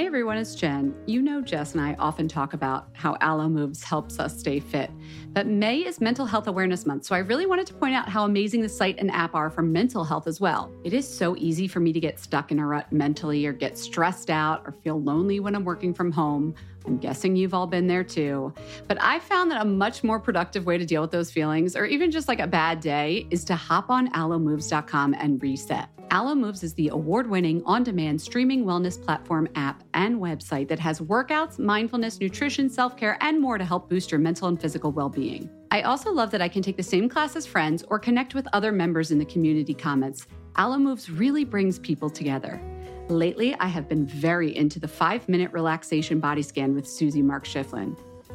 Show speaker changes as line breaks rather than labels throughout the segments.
Hey everyone, it's Jen. You know Jess and I often talk about how Alo Moves helps us stay fit. But May is Mental Health Awareness Month, so I really wanted to point out how amazing the site and app are for mental health as well. It is so easy for me to get stuck in a rut mentally or get stressed out or feel lonely when I'm working from home. I'm guessing you've all been there too. But I found that a much more productive way to deal with those feelings, or even just like a bad day, is to hop on alomoves.com and reset. Alo Moves is the award winning on demand streaming wellness platform app and website that has workouts, mindfulness, nutrition, self care, and more to help boost your mental and physical well being. I also love that I can take the same class as friends or connect with other members in the community comments. Alo Moves really brings people together. Lately, I have been very into the five minute relaxation body scan with Susie Mark Schifflin.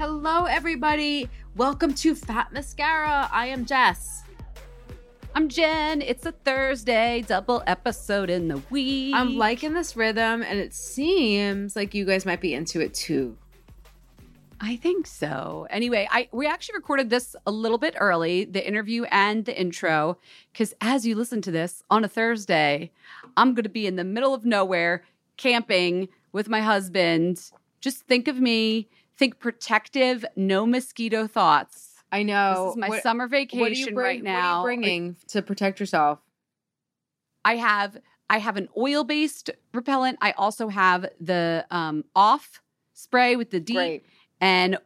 Hello, everybody. Welcome to Fat Mascara. I am Jess.
I'm Jen. It's a Thursday, double episode in the week.
I'm liking this rhythm, and it seems like you guys might be into it too.
I think so. Anyway, I we actually recorded this a little bit early, the interview and the intro, because as you listen to this on a Thursday, I'm going to be in the middle of nowhere camping with my husband. Just think of me. Think protective, no mosquito thoughts.
I know.
This is my
What-
summer
what are you
vacation
bring-
right now.
What are you bringing to protect yourself?
I have I have an oil based repellent. I also have the um, off spray with the deep,
Great.
and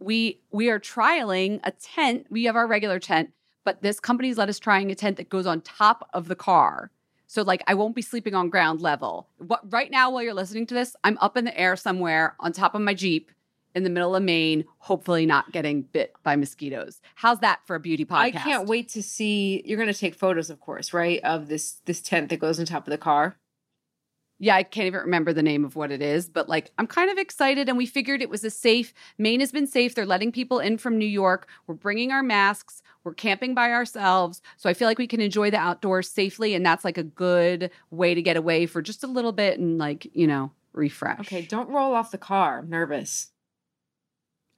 we we are trialing a tent. We have our regular tent, but this company's let us trying a tent that goes on top of the car. So like I won't be sleeping on ground level. What right now while you're listening to this, I'm up in the air somewhere on top of my Jeep in the middle of Maine, hopefully not getting bit by mosquitoes. How's that for a beauty podcast?
I can't wait to see. You're going to take photos, of course, right? Of this this tent that goes on top of the car.
yeah, I can't even remember the name of what it is, but like I'm kind of excited. And we figured it was a safe. Maine has been safe. They're letting people in from New York. We're bringing our masks. We're camping by ourselves. So I feel like we can enjoy the outdoors safely. And that's like a good way to get away for just a little bit and like, you know, refresh.
Okay, don't roll off the car. I'm nervous.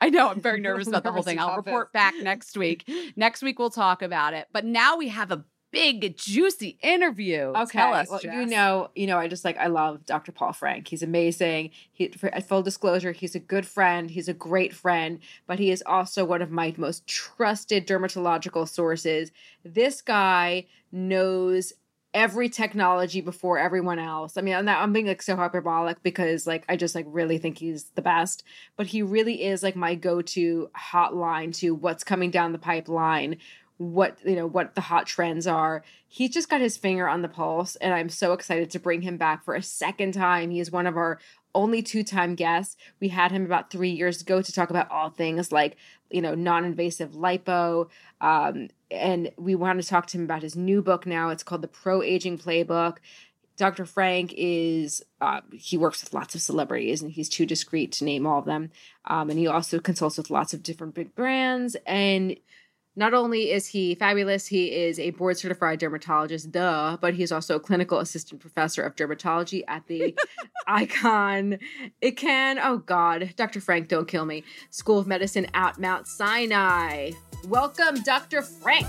I know. I'm very nervous about the whole thing. I'll report
this.
back next week. Next week, we'll talk about it. But now we have a
big juicy interview.
Okay,
Tell us,
well, you know, you know, I just like I love Dr. Paul Frank. He's amazing. He, for uh, full disclosure, he's a good friend. He's a great friend, but he is also one of my most trusted dermatological sources. This guy knows every technology before everyone else. I mean, I'm, I'm being like so hyperbolic because like I just like really think he's the best, but he really is like my go-to hotline to what's coming down the pipeline, what you know, what the hot trends are. He's just got his finger on the pulse, and I'm so excited to bring him back for a second time. He is one of our only two-time guests. We had him about three years ago to talk about all things like you know non-invasive lipo um, and we want to talk to him about his new book now. It's called the pro aging playbook. Dr frank is uh, he works with lots of celebrities and he's too discreet to name all of them. Um, and he also consults with lots of different big brands. And not only is he fabulous, he is a board certified dermatologist, duh, but he's also a clinical assistant professor of dermatology at the Icahn. It can, oh God, Dr. Frank, don't kill me. School of Medicine at Mount Sinai. Welcome, Dr. Frank.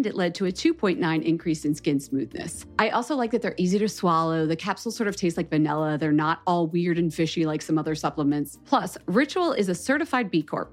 And it led to a 2.9 increase in skin smoothness. I also like that they're easy to swallow. The capsules sort of taste like vanilla. They're not all weird and fishy like some other supplements. Plus, Ritual is a certified B Corp,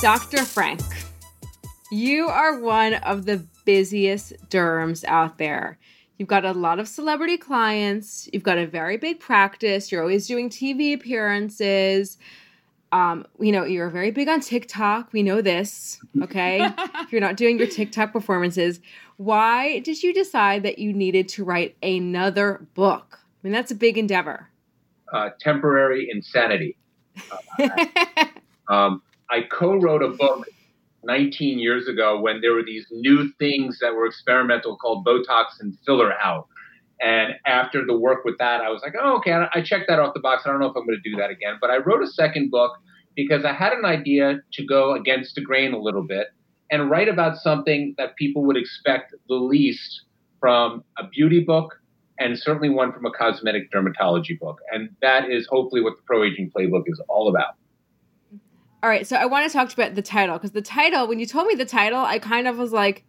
Dr. Frank, you are one of the busiest derms out there. You've got a lot of celebrity clients. You've got a very big practice. You're always doing TV appearances. Um, you know, you're very big on TikTok. We know this, okay? if you're not doing your TikTok performances, why did you decide that you needed to write another book? I mean, that's a big endeavor.
Uh, temporary insanity. Uh, um, I co-wrote a book 19 years ago when there were these new things that were experimental called Botox and filler out. And after the work with that, I was like, oh, okay, I checked that off the box. I don't know if I'm going to do that again. But I wrote a second book because I had an idea to go against the grain a little bit and write about something that people would expect the least from a beauty book and certainly one from a cosmetic dermatology book. And that is hopefully what the Pro Aging Playbook is all about.
All right, so I want to talk about the title because the title, when you told me the title, I kind of was like,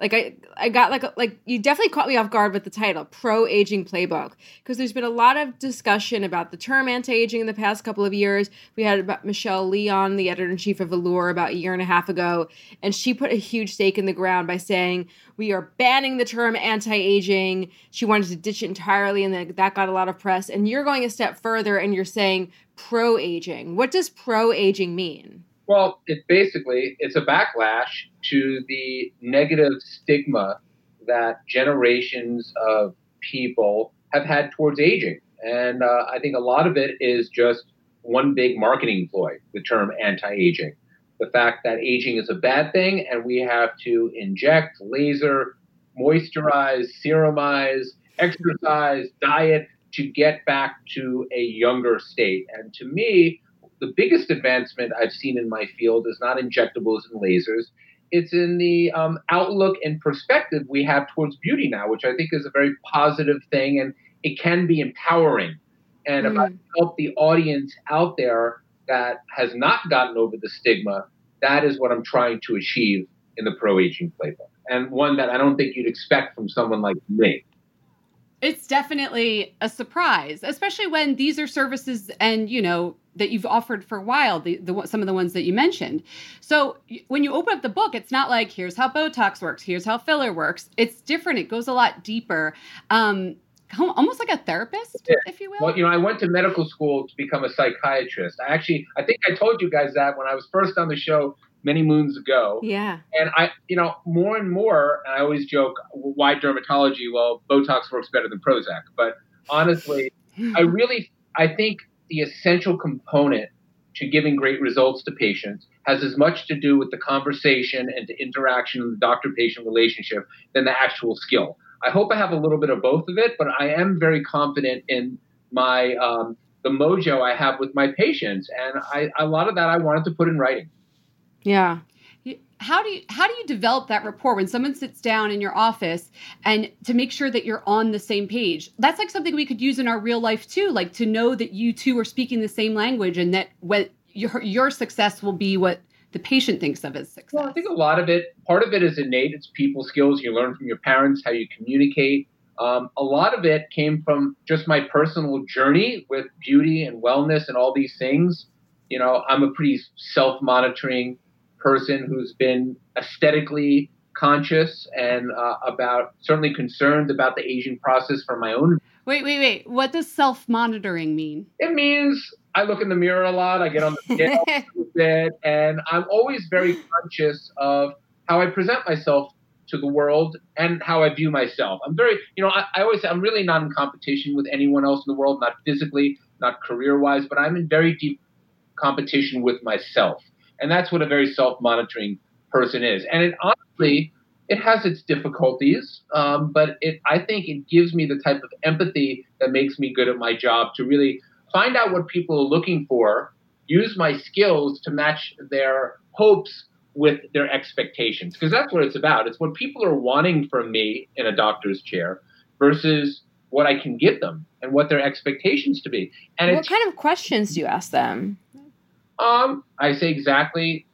like I, I got like like you definitely caught me off guard with the title, pro aging playbook, because there's been a lot of discussion about the term anti aging in the past couple of years. We had about Michelle Lee on, the editor in chief of Allure, about a year and a half ago, and she put a huge stake in the ground by saying we are banning the term anti aging. She wanted to ditch it entirely, and that got a lot of press. And you're going a step further, and you're saying pro aging. What does pro aging mean?
Well, it basically it's a backlash to the negative stigma that generations of people have had towards aging, and uh, I think a lot of it is just one big marketing ploy. The term anti-aging, the fact that aging is a bad thing, and we have to inject, laser, moisturize, serumize, exercise, diet to get back to a younger state. And to me, the biggest advancement I've seen in my field is not injectables and lasers. It's in the um, outlook and perspective we have towards beauty now, which I think is a very positive thing and it can be empowering. And mm. if I mm. help the audience out there that has not gotten over the stigma, that is what I'm trying to achieve in the pro aging playbook. And one that I don't think you'd expect from someone like me.
It's definitely a surprise, especially when these are services and, you know, that you've offered for a while, the, the some of the ones that you mentioned. So when you open up the book, it's not like here's how Botox works, here's how filler works. It's different. It goes a lot deeper. Um, almost like a therapist, yeah. if you will.
Well, you know, I went to medical school to become a psychiatrist. I actually, I think I told you guys that when I was first on the show many moons ago.
Yeah.
And I, you know, more and more, and I always joke, why dermatology? Well, Botox works better than Prozac. But honestly, I really, I think the essential component to giving great results to patients has as much to do with the conversation and the interaction in the doctor patient relationship than the actual skill. I hope I have a little bit of both of it, but I am very confident in my um, the mojo I have with my patients, and I, a lot of that I wanted to put in writing.
Yeah,
how do you how do you develop that rapport when someone sits down in your office and to make sure that you're on the same page? That's like something we could use in our real life too like to know that you two are speaking the same language and that what your your success will be what the patient thinks of as success.
Well i think a lot of it part of it is innate. It's people skills. You learn from your parents how you communicate. Um, a lot of it came from just my personal journey with beauty and wellness and all these things. You know, I'm a pretty self monitoring person who's been aesthetically conscious and uh, about certainly concerned about the aging process for my own.
Wait, wait, wait. What does self monitoring mean?
It means I look in the mirror a lot. I get on the scale bit, and I'm always very conscious of how I present myself to the world and how I view myself. I'm very, you know, I, I always say I'm really not in competition with anyone else in the world, not physically, not career wise, but I'm in very deep competition with myself. And that's what a very self monitoring person is. And it honestly, it has its difficulties, um, but it, I think it gives me the type of empathy that makes me good at my job to really find out what people are looking for, use my skills to match their hopes with their expectations because that's what it's about. It's what people are wanting from me in a doctor's chair versus what I can give them and what their expectations to be.
And what kind of questions do you ask them?
Um, I say exactly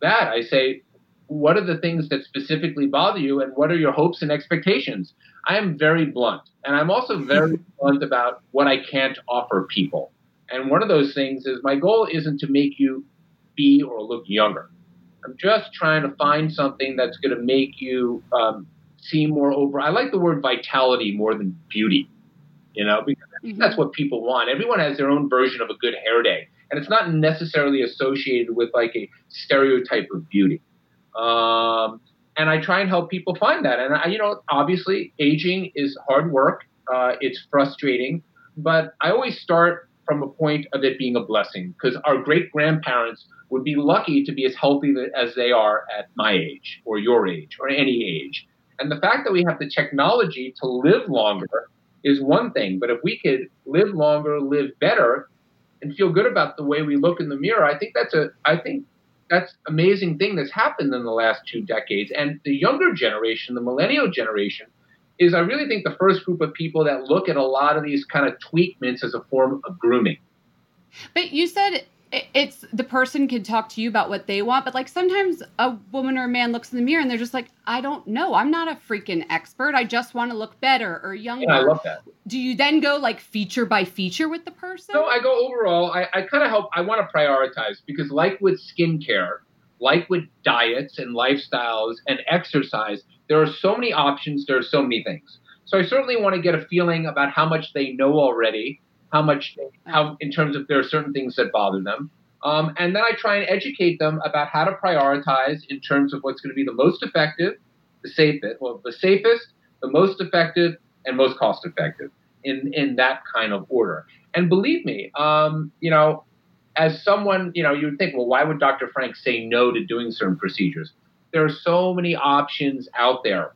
that. I say, what are the things that specifically bother you, and what are your hopes and expectations? I am very blunt, and I'm also very blunt about what I can't offer people. And one of those things is my goal isn't to make you be or look younger. I'm just trying to find something that's going to make you um, seem more over. I like the word vitality more than beauty, you know, because mm-hmm. that's what people want. Everyone has their own version of a good hair day, and it's not necessarily associated with like a stereotype of beauty. Um, and I try and help people find that. And I, you know, obviously, aging is hard work. Uh, it's frustrating, but I always start from a point of it being a blessing because our great grandparents would be lucky to be as healthy as they are at my age or your age or any age. And the fact that we have the technology to live longer is one thing, but if we could live longer, live better, and feel good about the way we look in the mirror, I think that's a I think that's amazing thing that's happened in the last two decades. And the younger generation, the millennial generation, is I really think the first group of people that look at a lot of these kind of tweakments as a form of grooming.
But you said it's the person can talk to you about what they want, but like sometimes a woman or a man looks in the mirror and they're just like, I don't know. I'm not a freaking expert. I just want to look better or younger.
Yeah, I love that.
Do you then go like feature by feature with the person?
No, I go overall. I, I kind of help. I want to prioritize because, like with skincare, like with diets and lifestyles and exercise, there are so many options. There are so many things. So I certainly want to get a feeling about how much they know already how much, how in terms of there are certain things that bother them. Um, and then I try and educate them about how to prioritize in terms of what's going to be the most effective, the safest, well, the safest, the most effective, and most cost effective in, in that kind of order. And believe me, um, you know, as someone, you know, you would think, well, why would Dr. Frank say no to doing certain procedures? There are so many options out there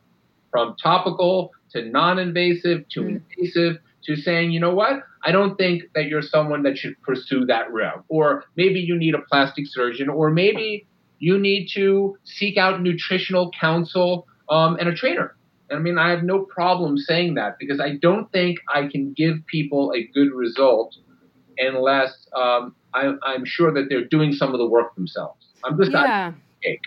from topical to non invasive to mm. invasive to saying, you know what, I don't think that you're someone that should pursue that route. Or maybe you need a plastic surgeon, or maybe you need to seek out nutritional counsel um, and a trainer. I mean, I have no problem saying that because I don't think I can give people a good result unless um, I, am sure that they're doing some of the work themselves. I'm just yeah. not.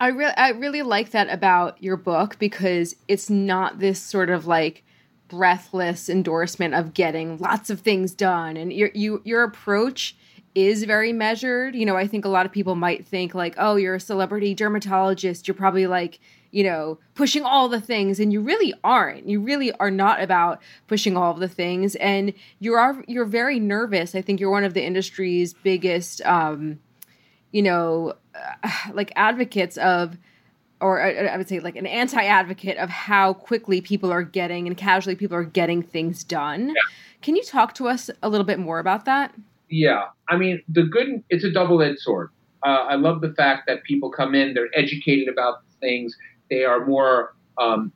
I really, I really like that about your book because it's not this sort of like breathless endorsement of getting lots of things done and your you your approach is very measured. You know, I think a lot of people might think like, "Oh, you're a celebrity dermatologist, you're probably like, you know, pushing all the things." And you really aren't. You really are not about pushing all of the things and you are you're very nervous. I think you're one of the industry's biggest um you know, uh, like advocates of or I would say like an anti-advocate of how quickly people are getting and casually people are getting things done. Yeah. Can you talk to us a little bit more about that?
Yeah, I mean the good. It's a double-edged sword. Uh, I love the fact that people come in, they're educated about things, they are more um,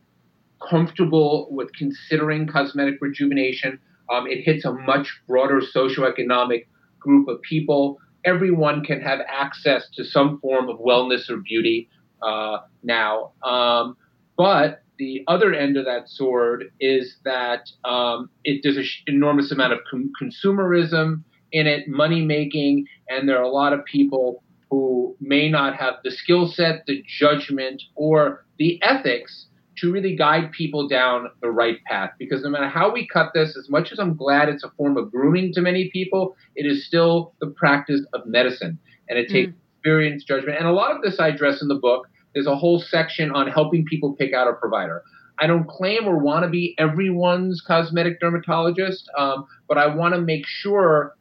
comfortable with considering cosmetic rejuvenation. Um, it hits a much broader socioeconomic group of people. Everyone can have access to some form of wellness or beauty uh, now. Um, but the other end of that sword is that um, it, there's an sh- enormous amount of com- consumerism in it, money making, and there are a lot of people who may not have the skill set, the judgment, or the ethics to really guide people down the right path. Because no matter how we cut this, as much as I'm glad it's a form of grooming to many people, it is still the practice of medicine. And it takes mm. Experience, judgment. And a lot of this I address in the book. There's a whole section on helping people pick out a provider. I don't claim or want to be everyone's cosmetic dermatologist, um, but I want to make sure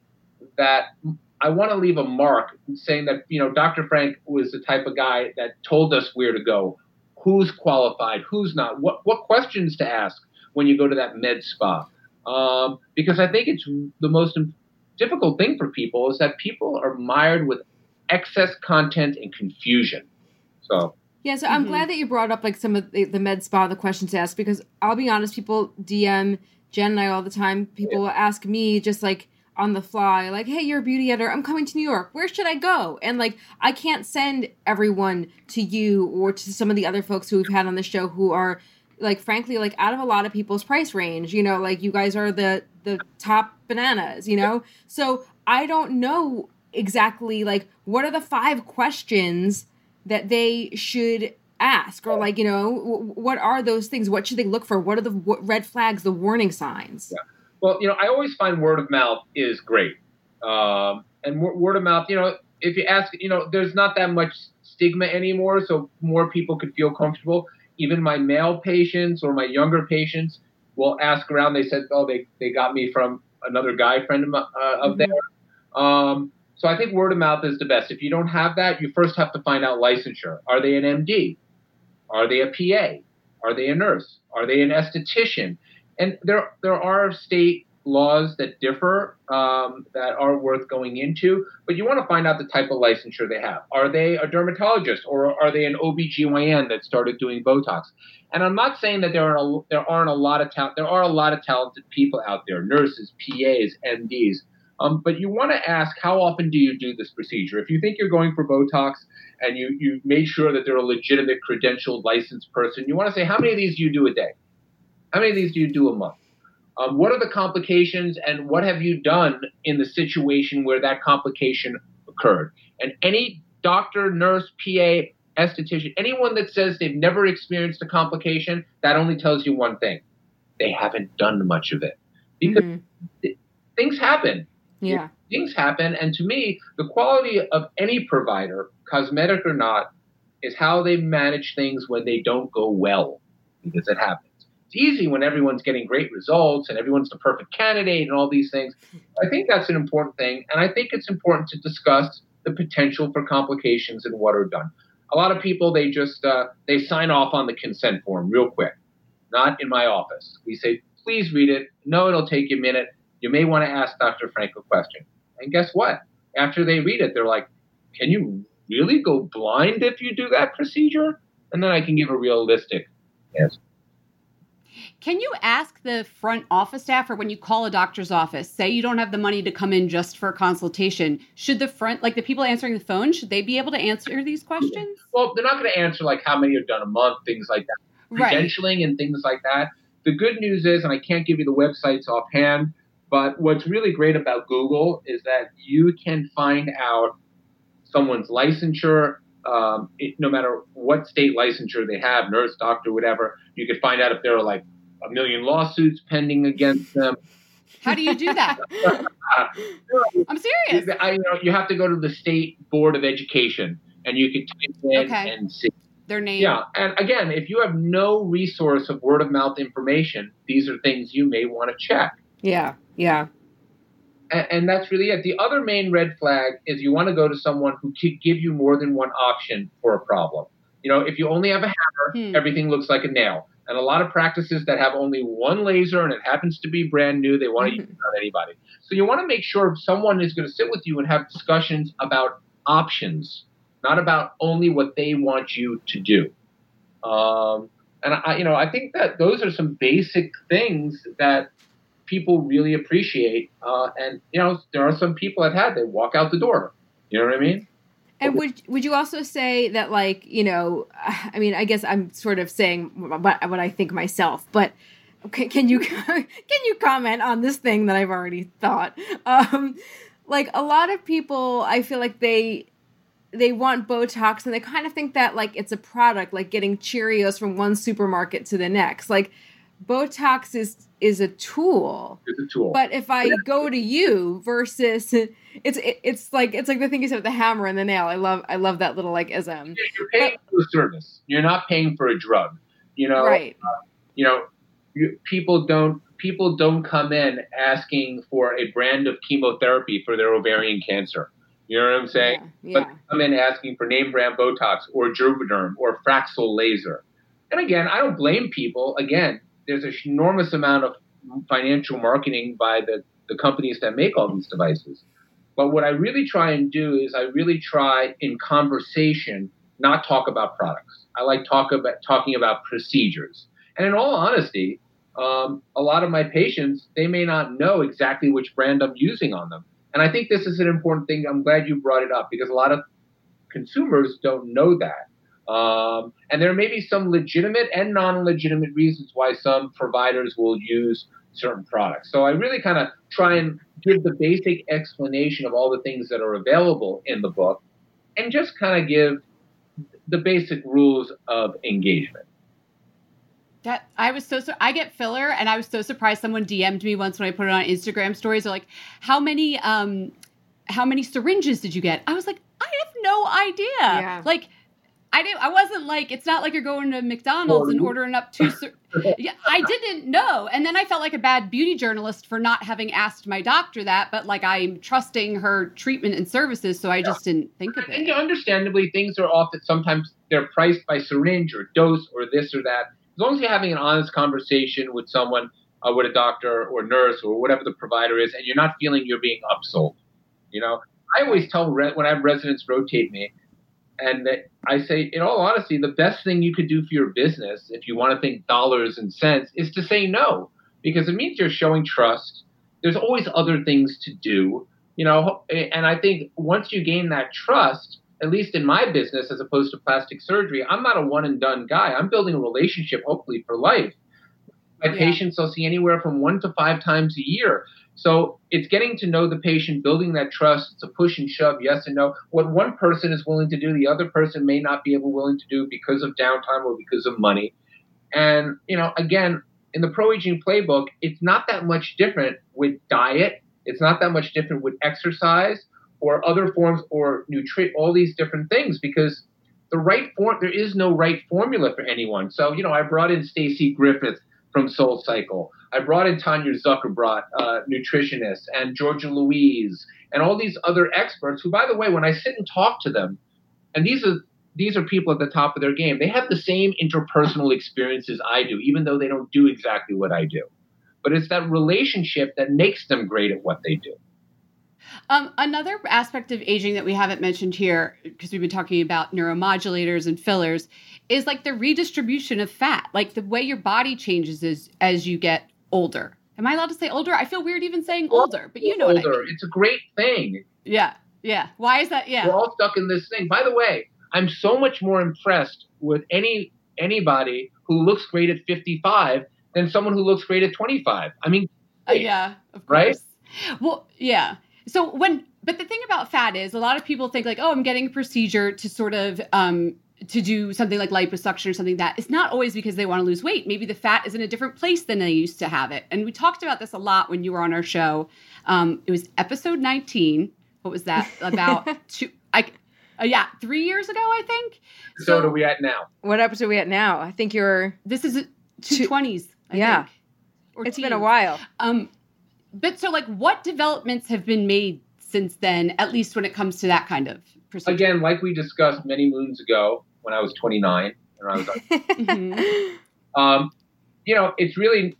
that I want to leave a mark saying that, you know, Dr. Frank was the type of guy that told us where to go, who's qualified, who's not, what, what questions to ask when you go to that med spa. Um, because I think it's the most difficult thing for people is that people are mired with excess content and confusion. So
yeah, so I'm mm-hmm. glad that you brought up like some of the, the med spa, the questions asked, because I'll be honest, people DM Jen and I all the time. People yeah. ask me just like on the fly, like, hey, you're a beauty editor. I'm coming to New York. Where should I go? And like, I can't send everyone to you or to some of the other folks who we've had on the show who are like frankly like out of a lot of people's price range you know like you guys are the the top bananas you know so i don't know exactly like what are the five questions that they should ask? Or like you know what are those things? What should they look for? What are the red flags the warning signs?
Yeah. well you know i always find word of mouth is great. Um, and word of mouth you know if you ask you know there's not that much stigma anymore so more people could feel comfortable. Even my male patients or my younger patients will ask around. They said oh they, they got me from another guy friend of, uh, of mm-hmm. theirs. Um, so I think word of mouth is the best. If you don't have that, you first have to find out licensure. Are they an MD? Are they a PA? Are they a nurse? Are they an esthetician? And there there are state laws that differ um, that are worth going into, but you want to find out the type of licensure they have. Are they a dermatologist or are they an OBGYN that started doing Botox? And I'm not saying that there are a, there aren't a lot of ta- there are a lot of talented people out there, nurses, PAs, MDs um, but you want to ask how often do you do this procedure? If you think you're going for Botox and you, you made sure that they're a legitimate credentialed licensed person, you want to say how many of these do you do a day? How many of these do you do a month? Um, what are the complications and what have you done in the situation where that complication occurred? And any doctor, nurse, PA, esthetician, anyone that says they've never experienced a complication, that only tells you one thing. They haven't done much of it. Because mm-hmm. things happen.
Yeah.
Things happen. And to me, the quality of any provider, cosmetic or not, is how they manage things when they don't go well, because it happens. It's easy when everyone's getting great results and everyone's the perfect candidate and all these things. I think that's an important thing. And I think it's important to discuss the potential for complications and what are done. A lot of people, they just, uh, they sign off on the consent form real quick. Not in my office. We say, please read it. No, it'll take you a minute you may want to ask Dr. Frank a question. And guess what? After they read it, they're like, can you really go blind if you do that procedure? And then I can give a realistic answer.
Can you ask the front office staff or when you call a doctor's office, say you don't have the money to come in just for a consultation, should the front, like the people answering the phone, should they be able to answer these questions?
Well, they're not going to answer like how many have done a month, things like that. Credentialing right. and things like that. The good news is, and I can't give you the websites offhand, but what's really great about Google is that you can find out someone's licensure, um, it, no matter what state licensure they have, nurse, doctor, whatever. You could find out if there are like a million lawsuits pending against them.
How do you do that? I'm serious.
I, you know, you have to go to the state board of education, and you can type in okay. and see
their name.
Yeah, and again, if you have no resource of word of mouth information, these are things you may want to check.
Yeah. Yeah.
And, and that's really it. The other main red flag is you want to go to someone who can give you more than one option for a problem. You know, if you only have a hammer, hmm. everything looks like a nail. And a lot of practices that have only one laser and it happens to be brand new, they want to mm-hmm. use it on anybody. So you want to make sure someone is going to sit with you and have discussions about options, not about only what they want you to do. Um, and I, you know, I think that those are some basic things that people really appreciate. Uh, and you know, there are some people I've had they walk out the door. You know what I mean?
And would would you also say that like you know, I mean, I guess I'm sort of saying what what I think myself, but okay, can you can you comment on this thing that I've already thought? Um, like a lot of people, I feel like they they want Botox and they kind of think that like it's a product, like getting Cheerios from one supermarket to the next. Like Botox is is a tool.
It's a tool.
But if I go to you versus it's it, it's like it's like the thing you said with the hammer and the nail. I love I love that little like ism.
You're paying but, for a service. You're not paying for a drug. You know.
Right.
Uh, you know, you, people don't people don't come in asking for a brand of chemotherapy for their ovarian cancer. You know what I'm saying?
Yeah, yeah.
But come in asking for name brand Botox or Juvederm or Fraxel laser. And again, I don't blame people. Again, there's an enormous amount of financial marketing by the, the companies that make all these devices. But what I really try and do is I really try in conversation not talk about products. I like talk about talking about procedures. And in all honesty, um, a lot of my patients they may not know exactly which brand I'm using on them. And I think this is an important thing. I'm glad you brought it up because a lot of consumers don't know that. Um, and there may be some legitimate and non legitimate reasons why some providers will use certain products. So I really kind of try and give the basic explanation of all the things that are available in the book and just kind of give the basic rules of engagement.
That I was so, so I get filler and I was so surprised someone DM'd me once when I put it on Instagram stories. They're like, "How many um how many syringes did you get?" I was like, "I have no idea."
Yeah.
Like I didn't. I wasn't like it's not like you're going to McDonald's and ordering up two. yeah, I didn't know, and then I felt like a bad beauty journalist for not having asked my doctor that. But like I'm trusting her treatment and services, so I just didn't think of it.
And understandably, things are often sometimes they're priced by syringe or dose or this or that. As long as you're having an honest conversation with someone, uh, with a doctor or nurse or whatever the provider is, and you're not feeling you're being upsold. You know, I always tell re- when I have residents rotate me and I say, in all honesty, the best thing you could do for your business, if you want to think dollars and cents, is to say no, because it means you're showing trust. There's always other things to do, you know. And I think once you gain that trust, at least in my business, as opposed to plastic surgery, I'm not a one and done guy. I'm building a relationship, hopefully, for life. My yeah. patients I'll see anywhere from one to five times a year. So it's getting to know the patient, building that trust. It's a push and shove, yes and no. What one person is willing to do, the other person may not be able willing to do because of downtime or because of money. And you know, again, in the pro aging playbook, it's not that much different with diet. It's not that much different with exercise or other forms or nutrient, all these different things because the right form, there is no right formula for anyone. So, you know, I brought in Stacey Griffith from SoulCycle. I brought in Tanya Zuckerbrot, uh, nutritionist, and Georgia Louise, and all these other experts who, by the way, when I sit and talk to them, and these are these are people at the top of their game. They have the same interpersonal experiences I do, even though they don't do exactly what I do. But it's that relationship that makes them great at what they do.
Um, another aspect of aging that we haven't mentioned here, because we've been talking about neuromodulators and fillers, is like the redistribution of fat, like the way your body changes as as you get older. Am I allowed to say older? I feel weird even saying older, but you know older. I mean.
It's a great thing.
Yeah, yeah. Why is that? Yeah,
we're all stuck in this thing. By the way, I'm so much more impressed with any anybody who looks great at 55 than someone who looks great at 25. I mean,
uh, yeah, of course.
right.
Well, yeah. So when, but the thing about fat is, a lot of people think like, oh, I'm getting a procedure to sort of um, to do something like liposuction or something that it's not always because they want to lose weight. Maybe the fat is in a different place than they used to have it. And we talked about this a lot when you were on our show. Um, it was episode 19. What was that about? two, I, uh, yeah, three years ago, I think.
So, what are we at now?
What episode are we at now? I think you're.
This is two twenties.
Yeah,
think,
or it's teens. been a while.
Um, but so like, what developments have been made since then? At least when it comes to that kind of procedure.
Again, like we discussed many moons ago, when I was 29 and I was mm-hmm. um, you know, it's really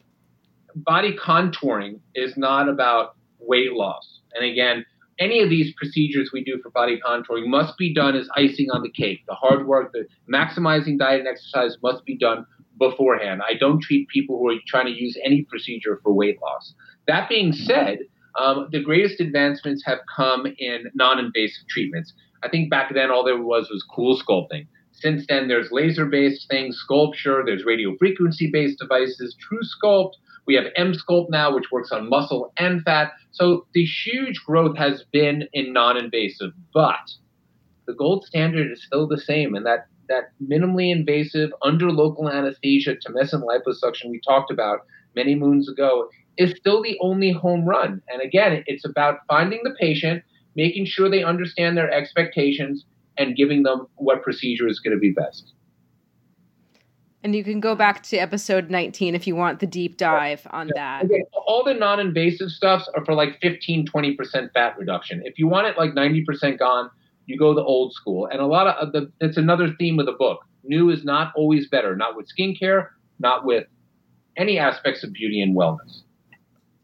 body contouring is not about weight loss. And again, any of these procedures we do for body contouring must be done as icing on the cake. The hard work, the maximizing diet and exercise must be done beforehand. I don't treat people who are trying to use any procedure for weight loss. That being said, um, the greatest advancements have come in non invasive treatments. I think back then all there was was CoolSculpting. Since then, there's laser based things, SculpSure, there's radio frequency based devices, truSculpt. We have Emsculpt now, which works on muscle and fat. So the huge growth has been in non invasive. But the gold standard is still the same, and that that minimally invasive under local anesthesia tumescent liposuction we talked about many moons ago is still the only home run. And again, it's about finding the patient, making sure they understand their expectations, and giving them what procedure is going to be best.
And you can go back to episode 19 if you want the deep dive on that.
Okay. All the non invasive stuffs are for like 15, 20% fat reduction. If you want it like 90% gone, you go the old school. And a lot of uh, the, it's another theme of the book. New is not always better, not with skincare, not with any aspects of beauty and wellness.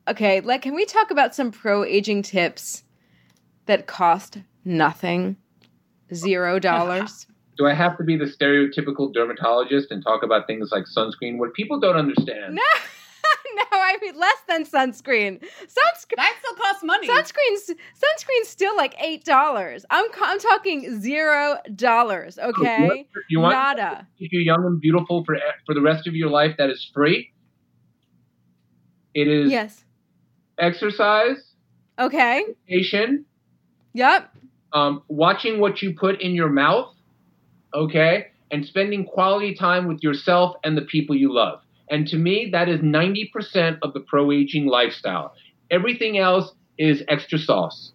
Okay, like can we talk about some pro aging tips that cost nothing? Zero dollars.
Do I have to be the stereotypical dermatologist and talk about things like sunscreen? What people don't understand.
No, no, I mean less than sunscreen. Sunscreen
that still costs money.
Sunscreen's sunscreen's still like eight dollars. I'm I'm talking zero dollars. Okay,
you want
nada.
Keep you're young and beautiful for for the rest of your life. That is free. It is
yes.
Exercise.
Okay.
Education.
Yep.
Um, watching what you put in your mouth. Okay, and spending quality time with yourself and the people you love. And to me, that is 90% of the pro aging lifestyle. Everything else is extra sauce.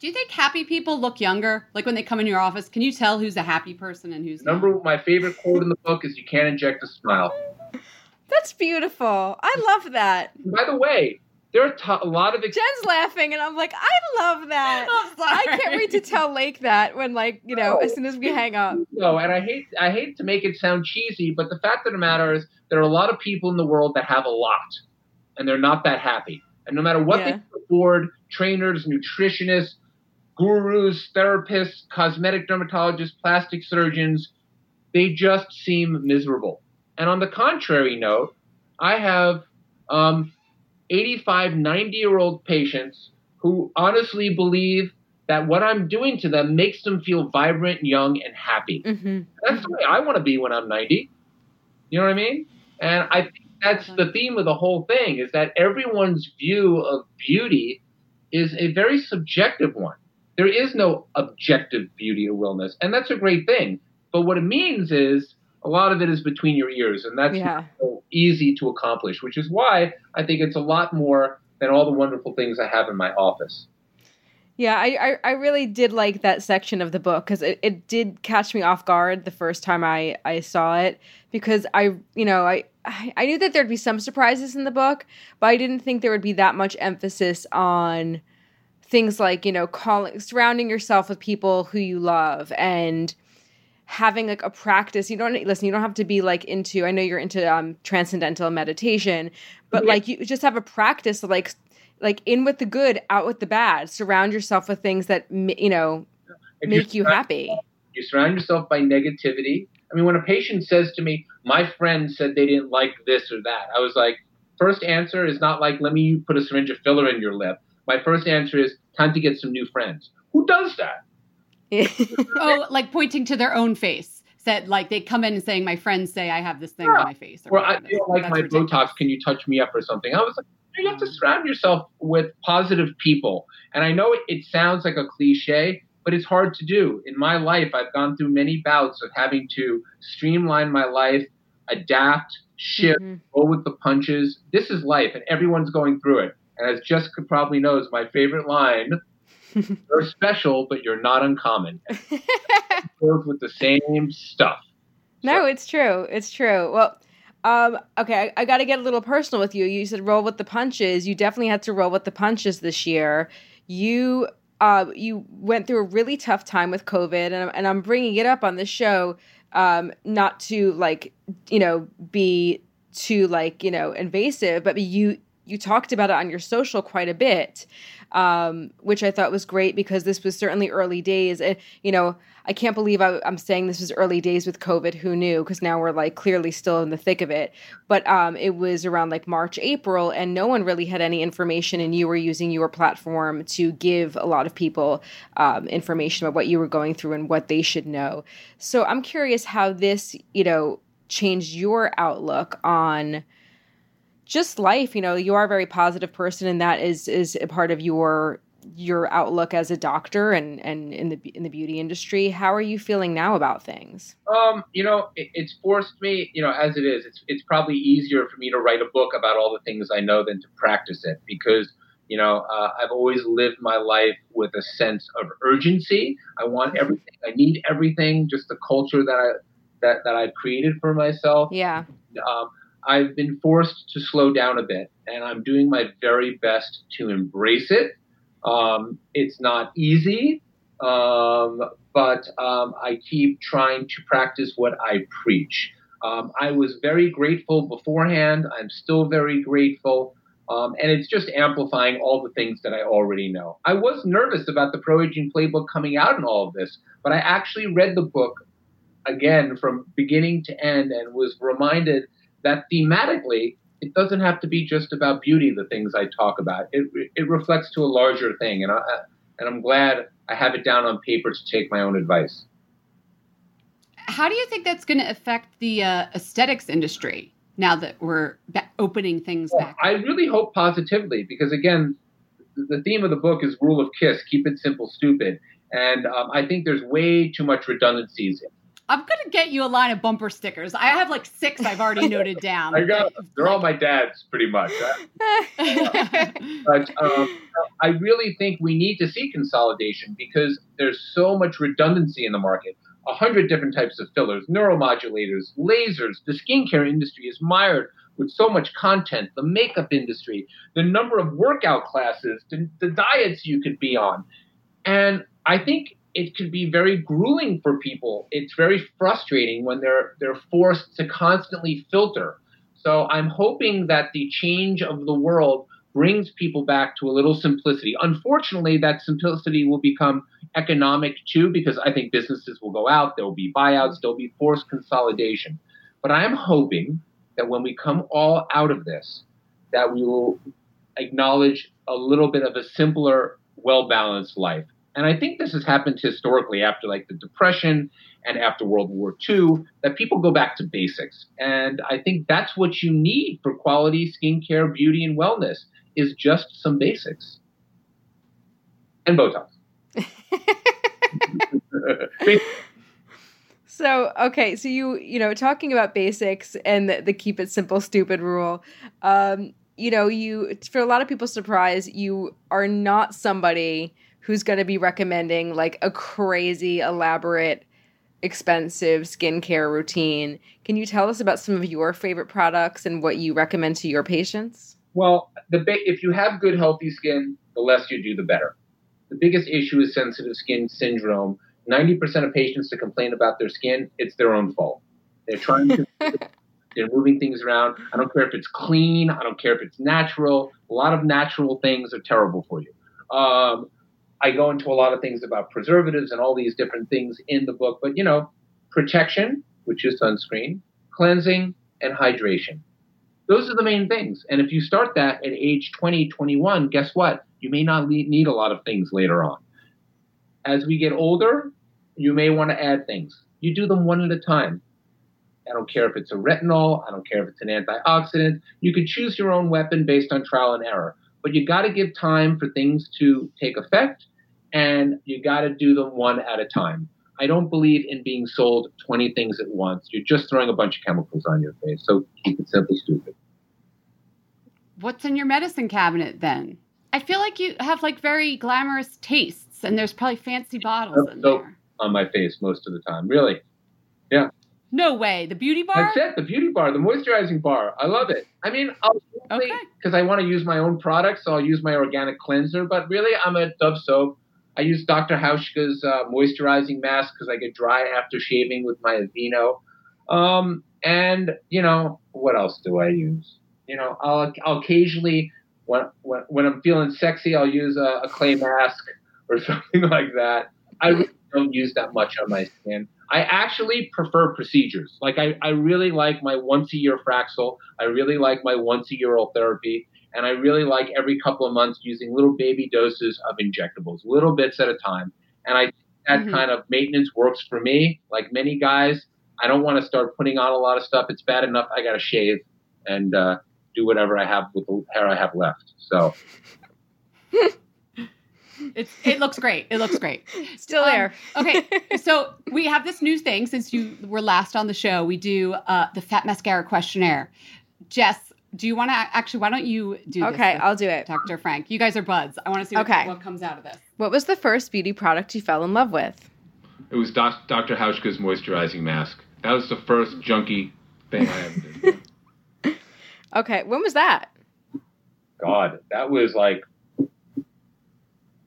Do you think happy people look younger? Like when they come in your office, can you tell who's a happy person and who's
Number
not?
my favorite quote in the book is you can't inject a smile.
That's beautiful. I love that.
By the way, there are t- a lot of ex-
Jen's laughing, and I'm like, I love that. I can't wait to tell Lake that when, like, you know, as soon as we hang up.
No, and I hate I hate to make it sound cheesy, but the fact of the matter is there are a lot of people in the world that have a lot, and they're not that happy. And no matter what
Yeah.
they afford, trainers, nutritionists, gurus, therapists, cosmetic dermatologists, plastic surgeons, they just seem miserable. And on the contrary note, I have um, 85, 90 year old patients who honestly believe that what I'm doing to them makes them feel vibrant, young, and happy.
Mm-hmm.
That's the way I want to be when I'm 90. You know what I mean? And I think that's the theme of the whole thing is that everyone's view of beauty is a very subjective one. There is no objective beauty or wellness, and that's a great thing. But what it means is a lot of it is between your ears, and that's
Yeah.
so easy to accomplish, which is why I think it's a lot more than all the wonderful things I have in my office.
Yeah, I, I, I really did like that section of the book because it, it did catch me off guard the first time I, I saw it because I you know I I I knew that there'd be some surprises in the book, but I didn't think there would be that much emphasis on things like you know calling surrounding yourself with people who you love and having like a practice you don't listen you don't have to be like into i know you're into um transcendental meditation but
Yeah.
like you just have a practice of like like in with the good out with the bad surround yourself with things that you know
If
make you happy
You surround yourself by negativity. I mean, when a patient says to me, "My friend said they didn't like this or that," I was like, first answer is not like, "Let me put a syringe of filler in your lip." My first answer is, "Time to get some new friends." Who does that?
oh, like pointing to their own face. Said like they come in and saying, "My friends say I have this thing
Yeah.
on my face."
Or I
whatever.
feel like
That's
my
ridiculous.
Botox. Can you touch me up or something? I was like, you have to surround yourself with positive people. And I know it, it sounds like a cliche, but it's hard to do. In my life, I've gone through many bouts of having to streamline my life, adapt, shift,
Mhm.
go with the punches. This is life, and everyone's going through it. And as Jessica probably knows, my favorite line you're special, but you're not uncommon. Goes with the same stuff.
no it's true. It's true. Well um okay i, I got to get a little personal with you. You said roll with the punches. You definitely had to roll with the punches this year. You uh you went through a really tough time with covid and, I'm- and i'm bringing it up on this show um not to like you know be too like you know invasive but you you talked about it on your social quite a bit um, which I thought was great because this was certainly early days. And, you know, I can't believe I, I'm saying this was early days with COVID. Who knew? Because now we're like clearly still in the thick of it. But um, it was around like March, April, and no one really had any information. And you were using your platform to give a lot of people um, information about what you were going through and what they should know. So I'm curious how this, you know, changed your outlook on just life you know you are a very positive person and that is is a part of your your outlook as a doctor and and in the in the beauty industry. How are you feeling now about things?
Um, you know, it, it's forced me. You know, as it is, it's it's probably easier for me to write a book about all the things I know than to practice it because you know uh, I've always lived my life with a sense of urgency. I want everything. I need everything. Just the culture that I that that I've created for myself.
Yeah.
Um, I've been forced to slow down a bit, and I'm doing my very best to embrace it. Um, it's not easy, um, but um, I keep trying to practice what I preach. Um, I was very grateful beforehand. I'm still very grateful. Um, and it's just amplifying all the things that I already know. I was nervous about the Pro Aging Playbook coming out and all of this, but I actually read the book again from beginning to end and was reminded that thematically, it doesn't have to be just about beauty, the things I talk about. It, it reflects to a larger thing. And, I, and I'm glad I have it down on paper to take my own advice.
How do you think that's going to affect the uh, aesthetics industry now that we're opening things well, back?
I really hope positively because, again, the theme of the book is rule of KISS keep it simple, stupid. And um, I think there's way too much redundancies
I'm gonna get you a line of bumper stickers. I have like six I've already noted down.
I got they're all my dad's pretty much. but um, I really think we need to see consolidation because there's so much redundancy in the market. A hundred different types of fillers, neuromodulators, lasers. The skincare industry is mired with so much content. The makeup industry, the number of workout classes, the, the diets you could be on, and I think it could be very grueling for people. It's very frustrating when they're they're forced to constantly filter. So I'm hoping that the change of the world brings people back to a little simplicity. Unfortunately, that simplicity will become economic too because I think businesses will go out, there will be buyouts, there'll be forced consolidation. But I am hoping that when we come all out of this, that we will acknowledge a little bit of a simpler, well balanced life. And I think this has happened historically after like the Depression and after World War II, that people go back to basics. And I think that's what you need for quality skincare, beauty, and wellness is just some basics. And Botox.
so okay, so you you know talking about basics and the, the keep it simple stupid rule. Um, you know, you for a lot of people surprise, you are not somebody who's going to be recommending like a crazy elaborate expensive skincare routine. Can you tell us about some of your favorite products and what you recommend to your patients?
Well, the if you have good healthy skin, the less you do the better. The biggest issue is sensitive skin syndrome. 90% of patients that complain about their skin, it's their own fault. They're trying to they're moving things around. I don't care if it's clean, I don't care if it's natural. A lot of natural things are terrible for you. Um, I go into a lot of things about preservatives and all these different things in the book, but you know, protection, which is sunscreen, cleansing, and hydration. Those are the main things. And if you start that at age 20, 21, guess what? You may not need a lot of things later on. As we get older, you may want to add things. You do them one at a time. I don't care if it's a retinol, I don't care if it's an antioxidant. You can choose your own weapon based on trial and error. But you got to give time for things to take effect and you got to do them one at a time. I don't believe in being sold 20 things at once. You're just throwing a bunch of chemicals on your face. So keep it simple, stupid.
What's in your medicine cabinet then? I feel like you have like very glamorous tastes and there's probably fancy bottles in there.
On my face most of the time, really. Yeah.
No way. The beauty bar?
That's it. The beauty bar, the moisturizing bar. I love it. I mean, I'll because okay. I want to use my own products, so I'll use my organic cleanser. But really, I'm a Dove soap. I use Dr. Hauschka's uh, moisturizing mask because I get dry after shaving with my Aveeno. Um, and you know what else do I use? You know, I'll, I'll occasionally when, when when I'm feeling sexy, I'll use a, a clay mask or something like that. I really don't use that much on my skin. I actually prefer procedures. Like I, I really like my once a year Fraxel. I really like my once a year Ultherapy. And I really like every couple of months using little baby doses of injectables, little bits at a time. And I think that mm-hmm. kind of maintenance works for me. Like many guys, I don't want to start putting on a lot of stuff. It's bad enough I got to shave and uh, do whatever I have with the hair I have left. So.
It's it looks great. It looks great.
Still
Um,
there.
okay, so we have this new thing since you were last on the show. We do uh, the Fat Mascara questionnaire. Jess, do you want to actually? Why don't you do? this
Okay,
with
I'll do it.
Dr. Frank. You guys are buds. I want to see what,
Okay.
what comes out of this.
What was the first beauty product you fell in love with?
It was Doc- Dr. Hauschka's moisturizing mask. That was the first junky thing I ever did.
Okay, when was that?
God, that was like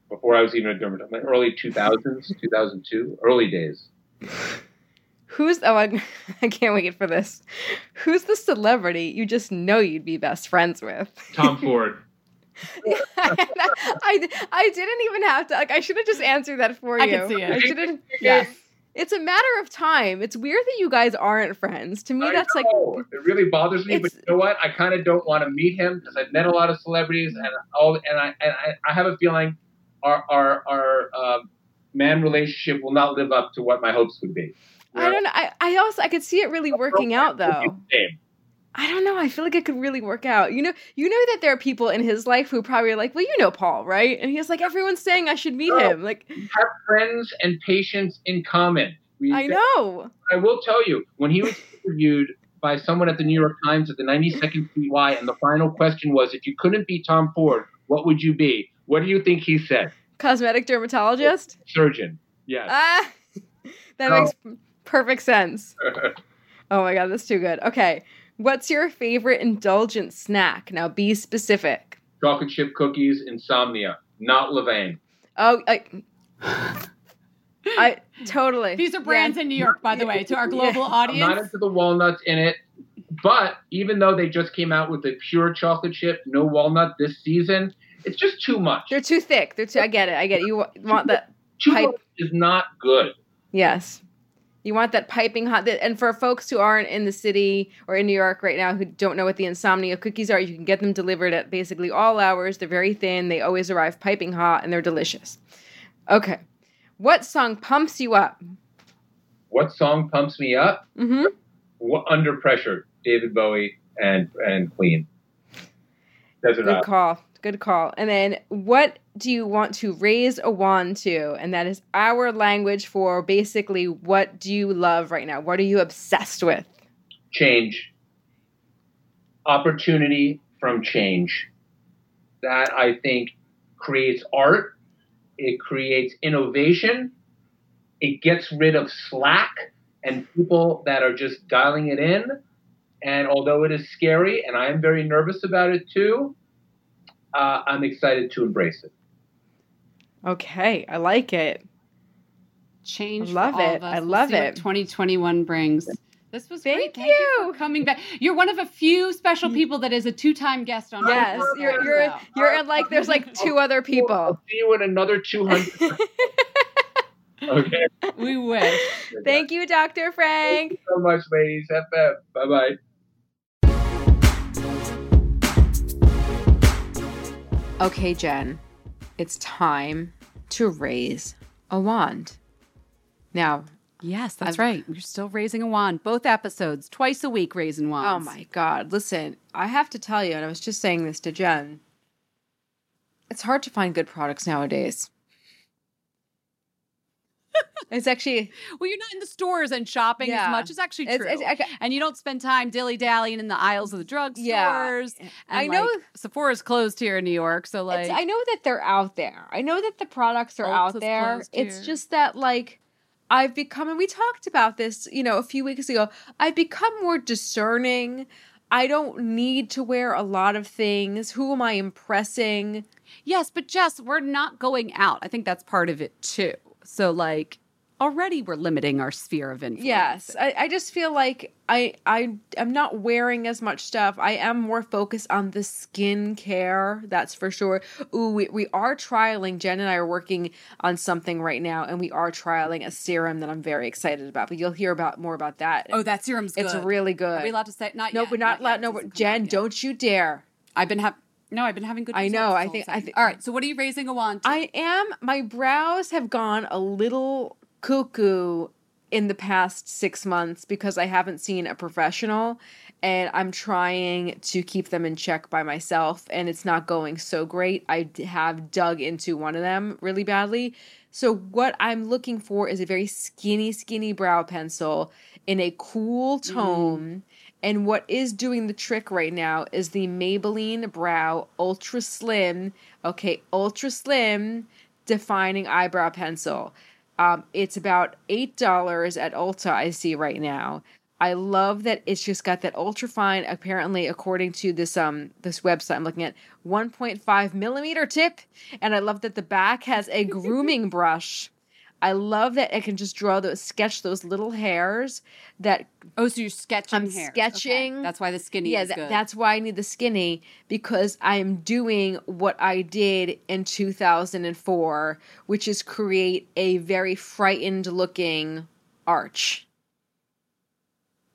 before I was even a dermatologist, early 2000s, 2002, early days.
Who's oh I, I can't wait for this. Who's the celebrity you just know you'd be best friends with?
Tom Ford.
I, I didn't even have to like I should have just answered that for
I
you.
can see it.
I shouldn't yeah. It's a matter of time. It's weird that you guys aren't friends. To me
I
that's like
it really bothers me, but you know what? I kind of don't want to meet him because I've met a lot of celebrities, and all, and I, and I, I have a feeling our our our um, man relationship will not live up to what my hopes would be.
I don't know. I, I also I could see it really working out though. I don't know. I feel like it could really work out. You know, you know that there are people in his life who probably are like, well, you know Paul, right? And he's like, everyone's saying I should meet
Oh.
him. Like,
have friends and patients in common. We,
I know.
I will tell you, when he was interviewed by someone at the New York Times at the 92nd CY, and the final question was, if you couldn't be Tom Ford, what would you be? What do you think he said?
Cosmetic dermatologist.
Surgeon. Yes.
Ah, that
No.
makes perfect sense. Oh my god, that's too good. Okay, what's your favorite indulgent snack? Now, be specific.
Chocolate chip cookies, insomnia, not Levain.
Oh, I, I totally.
These are brands
Yeah.
in New York, by the way, to our global
I'm not into the walnuts in it, but even though they just came out with a pure chocolate chip, no walnut this season, it's just too much.
They're too thick. They're too. I get it. I get it. You wa- want that?
Too
pipe-
much is not good.
Yes. You want that piping hot. And for folks who aren't in the city or in New York right now who don't know what the insomnia cookies are, you can get them delivered at basically all hours. They're very thin. They always arrive piping hot and they're delicious. Okay. What song pumps you up?
What song pumps me up?
Mm-hmm.
What, Under Pressure, David Bowie and and Queen. Desert
Good
Island.
call. Good call. And then what do you want to raise a wand to? And that is our language for basically what do you love right now? What are you obsessed with?
change, opportunity from change. That I think creates art, it creates innovation, it gets rid of slack and people that are just dialing it in. And although it is scary, and I am very nervous about it too, uh, I'm excited to embrace it.
Okay, I like it.
Change.
I love it. I
We'll
love it.
2021 brings. This was
Thank
great. Thank you.
you.
for coming back. You're one of a few special people that is a two-time guest on. our
Yes,
podcast,
you're you're
so.
you're in like there's like two other people.
I'll see you in another 200. okay.
We wish.
Thank you, Dr. Frank.
Thank you so much, ladies. FM. Bye bye.
Okay, Jen, it's time to raise a wand. Now,
Yes, that's
I've-
right. We're still raising a wand. Both episodes, twice a week, raising wands.
oh my God, listen, I have to tell you, and I was just saying this to Jen, it's hard to find good products nowadays. It's actually,
Well, you're not in the stores and shopping
Yeah.
as much. It's actually true.
it's, I,
and you don't spend time dilly dallying in the aisles of the drugstores.
Yeah.
And
I know-
like, Sephora's closed here in New York, so like
I know that they're out there. I know that the products are out there. It's just that like I've become and we talked about this, you know, a few weeks ago. I've become more discerning. I don't need to wear a lot of things. Who am I impressing?
Yes, but Jess, we're not going out. I think that's part of it too. So like already we're limiting our sphere of influence.
Yes, I, I just feel like I I am not wearing as much stuff. I am more focused on the skin care. That's for sure. Ooh, we, we are trialing. Jen and I are working on something right now, and we are trialing a serum that I'm very excited about. But you'll hear about more about that.
Oh, that serum's good.
it's really good.
Are we allowed to say not
no,
yet?
we're not allowed.
yet.
No,
It
we're-
doesn't come
Jen, don't you dare.
I've been having no, I've been having good.
I know, I think- I
saying.
thi-
All right. So what are you raising a wand? To?
I am. My brows have gone a little cuckoo in the past six months because I haven't seen a professional and I'm trying to keep them in check by myself and it's not going so great. I have dug into one of them really badly. So, what I'm looking for is a very skinny, skinny brow pencil in a cool mm-hmm. tone. And what is doing the trick right now is the Maybelline Brow Ultra Slim, okay, Ultra Slim defining eyebrow pencil. Um, it's about eight dollars at Ulta. I see right now. I love that it's just got that ultra fine. Apparently, according to this um this website I'm looking at, 1.5 millimeter tip, and I love that the back has a grooming brush. I love that I can just draw those, sketch those little hairs. That
Oh, so you're sketching
I'm
hairs.
sketching.
Okay. That's why the skinny
yeah,
good.
that's why I need the skinny because I'm doing what I did in 2004, which is create a very frightened looking arch.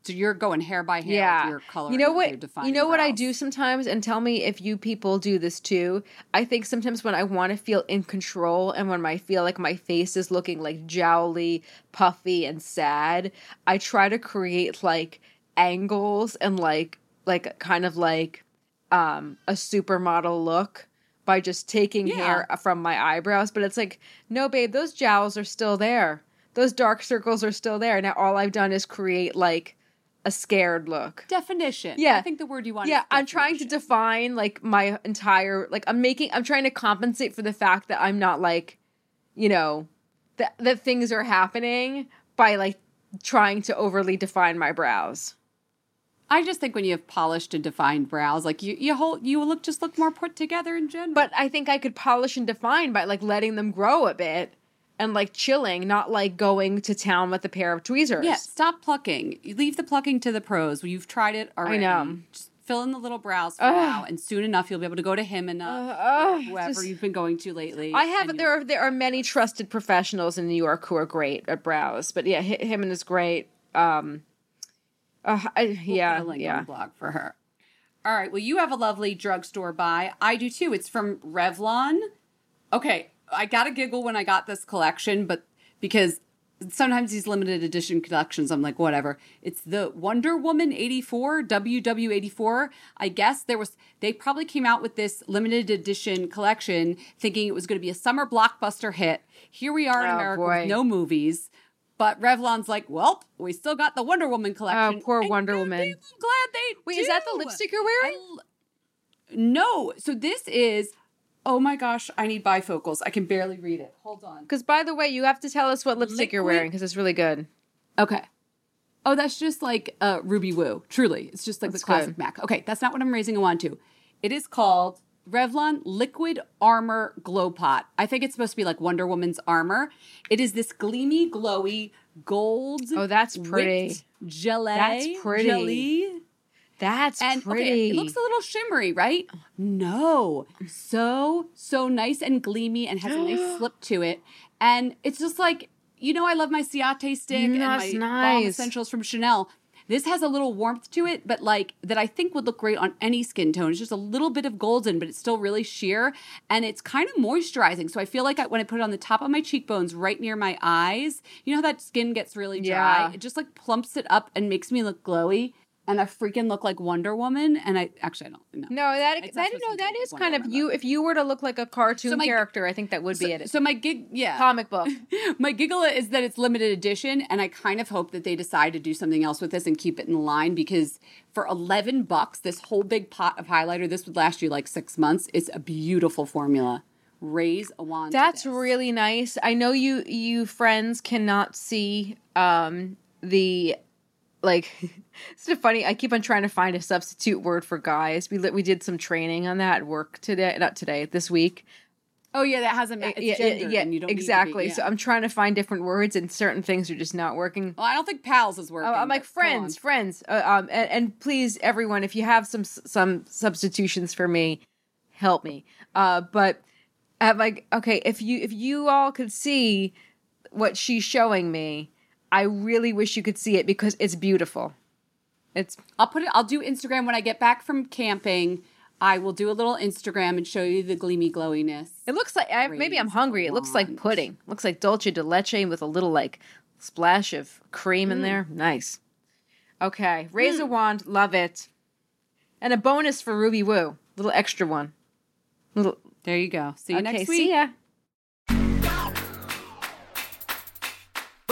So you're going hair by hair
yeah.
with your color.
you know what? You know what I do sometimes, and tell me if you people do this too. I think sometimes when I want to feel in control and when I feel like my face is looking like jowly, puffy, and sad, I try to create like angles and like like kind of like um a supermodel look by just taking
Yeah.
hair from my eyebrows. But it's like, no, babe, those jowls are still there. Those dark circles are still there. Now all I've done is create like a scared look.
Definition.
Yeah.
I think the word you want.
Yeah, I'm trying to define like my entire like I'm making I'm trying to compensate for the fact that I'm not like, you know, that that things are happening by like trying to overly define my brows.
I just think when you have polished and defined brows, like you, you hold, you look just look more put together in general.
But I think I could polish and define by like letting them grow a bit and like chilling, not like going to town with a pair of tweezers.
yeah, stop plucking. You leave the plucking to the pros. You've tried it already.
I know.
Just fill in the little brows for
Ugh.
now, and soon enough you'll be able to go to him and uh,
Uh,
whoever
just-
you've been going to lately.
I have there are there are many trusted professionals in New York who are great at brows, but yeah, him and is great. Um, uh, I,
We'll
yeah,
put a link on
yeah.
the blog for her. All right. Well, you have a lovely drugstore buy. I do too. It's from Revlon. Okay, I got a giggle when I got this collection, but because sometimes these limited edition collections, I'm like, whatever. It's the Wonder Woman 84, WW84. I guess there was, they probably came out with this limited edition collection thinking it was going to be a summer blockbuster hit. Here we are in
Oh,
America
boy.
with no movies. But Revlon's like, well, we still got the Wonder Woman oh, collection.
Oh, poor
And
Wonder Woman.
I'm glad they
Wait, is that the
do.
lipstick you're wearing?
I no. So this is. Oh my gosh! I need bifocals. I can barely read it. Hold on.
Because by the way, you have to tell us what lipstick you're wearing because it's really good.
Okay. Oh, that's just like uh, Ruby Woo. Truly, it's just like
That's
the classic
good.
Mac. Okay, that's not what I'm raising a wand to. It is called Revlon Liquid Armor Glow Pot. I think it's supposed to be like Wonder Woman's armor. It is this gleamy, glowy gold.
Oh, that's pretty.
Gelée.
That's pretty.
Jelly.
That's
And
pretty.
okay, it looks a little shimmery, right? No. So, so nice and gleamy and has a nice slip to it. And it's just like, you know, I love my Ciate stick mm, and my
That's
Balm. Essentials from Chanel. This has a little warmth to it, but like that I think would look great on any skin tone. It's just a little bit of golden, but it's still really sheer and it's kind of moisturizing. So I feel like I, when I put it on the top of my cheekbones, right near my eyes, you know how that skin gets really dry?
Yeah.
It just like plumps it up and makes me look glowy. And I freaking look like Wonder Woman. And I actually I don't know.
no, that
It's
that no, that is
Wonder
kind of
Woman,
you. If you were to look like a cartoon
So my-
character, I think that would be it.
so my gig, yeah,
Comic book.
my giggle is that it's limited edition, and I kind of hope that they decide to do something else with this and keep it in line because for eleven bucks, this whole big pot of highlighter, this would last you like six months. It's a beautiful formula. Raise a wand.
That's really nice. I know you you friends cannot see um the like it's so funny. I keep on trying to find a substitute word for guys. We we did some training on that at work today, not today, this week.
Oh yeah, that has a ma- it's
yeah, yeah,
and you don't need to be-
exactly.
yeah.
So I'm trying to find different words, and certain things are just not working.
well, I don't think pals is working.
Oh, I'm like
but go on.
friends, friends. Uh, um, and, and please, everyone, if you have some some substitutions for me, help me. Uh, but I'm like, okay, if you if you all could see what she's showing me, I really wish you could see it because it's beautiful. It's
I'll put it. I'll do Instagram when I get back from camping. I will do a little Instagram and show you the gleamy glowiness.
it looks like I, maybe I'm hungry. It looks like pudding. looks like dulce de leche with a little like Splash of cream in mm. there. Nice. Okay. Razor mm. wand. Love it. And a bonus for Ruby Woo. Little extra one. Little.
There you go. See you
okay,
next week.
see ya.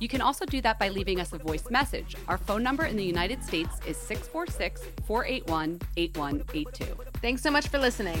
You can also do that by leaving us a voice message. Our phone number in the United States is 646 481 8182.
Thanks so much for listening.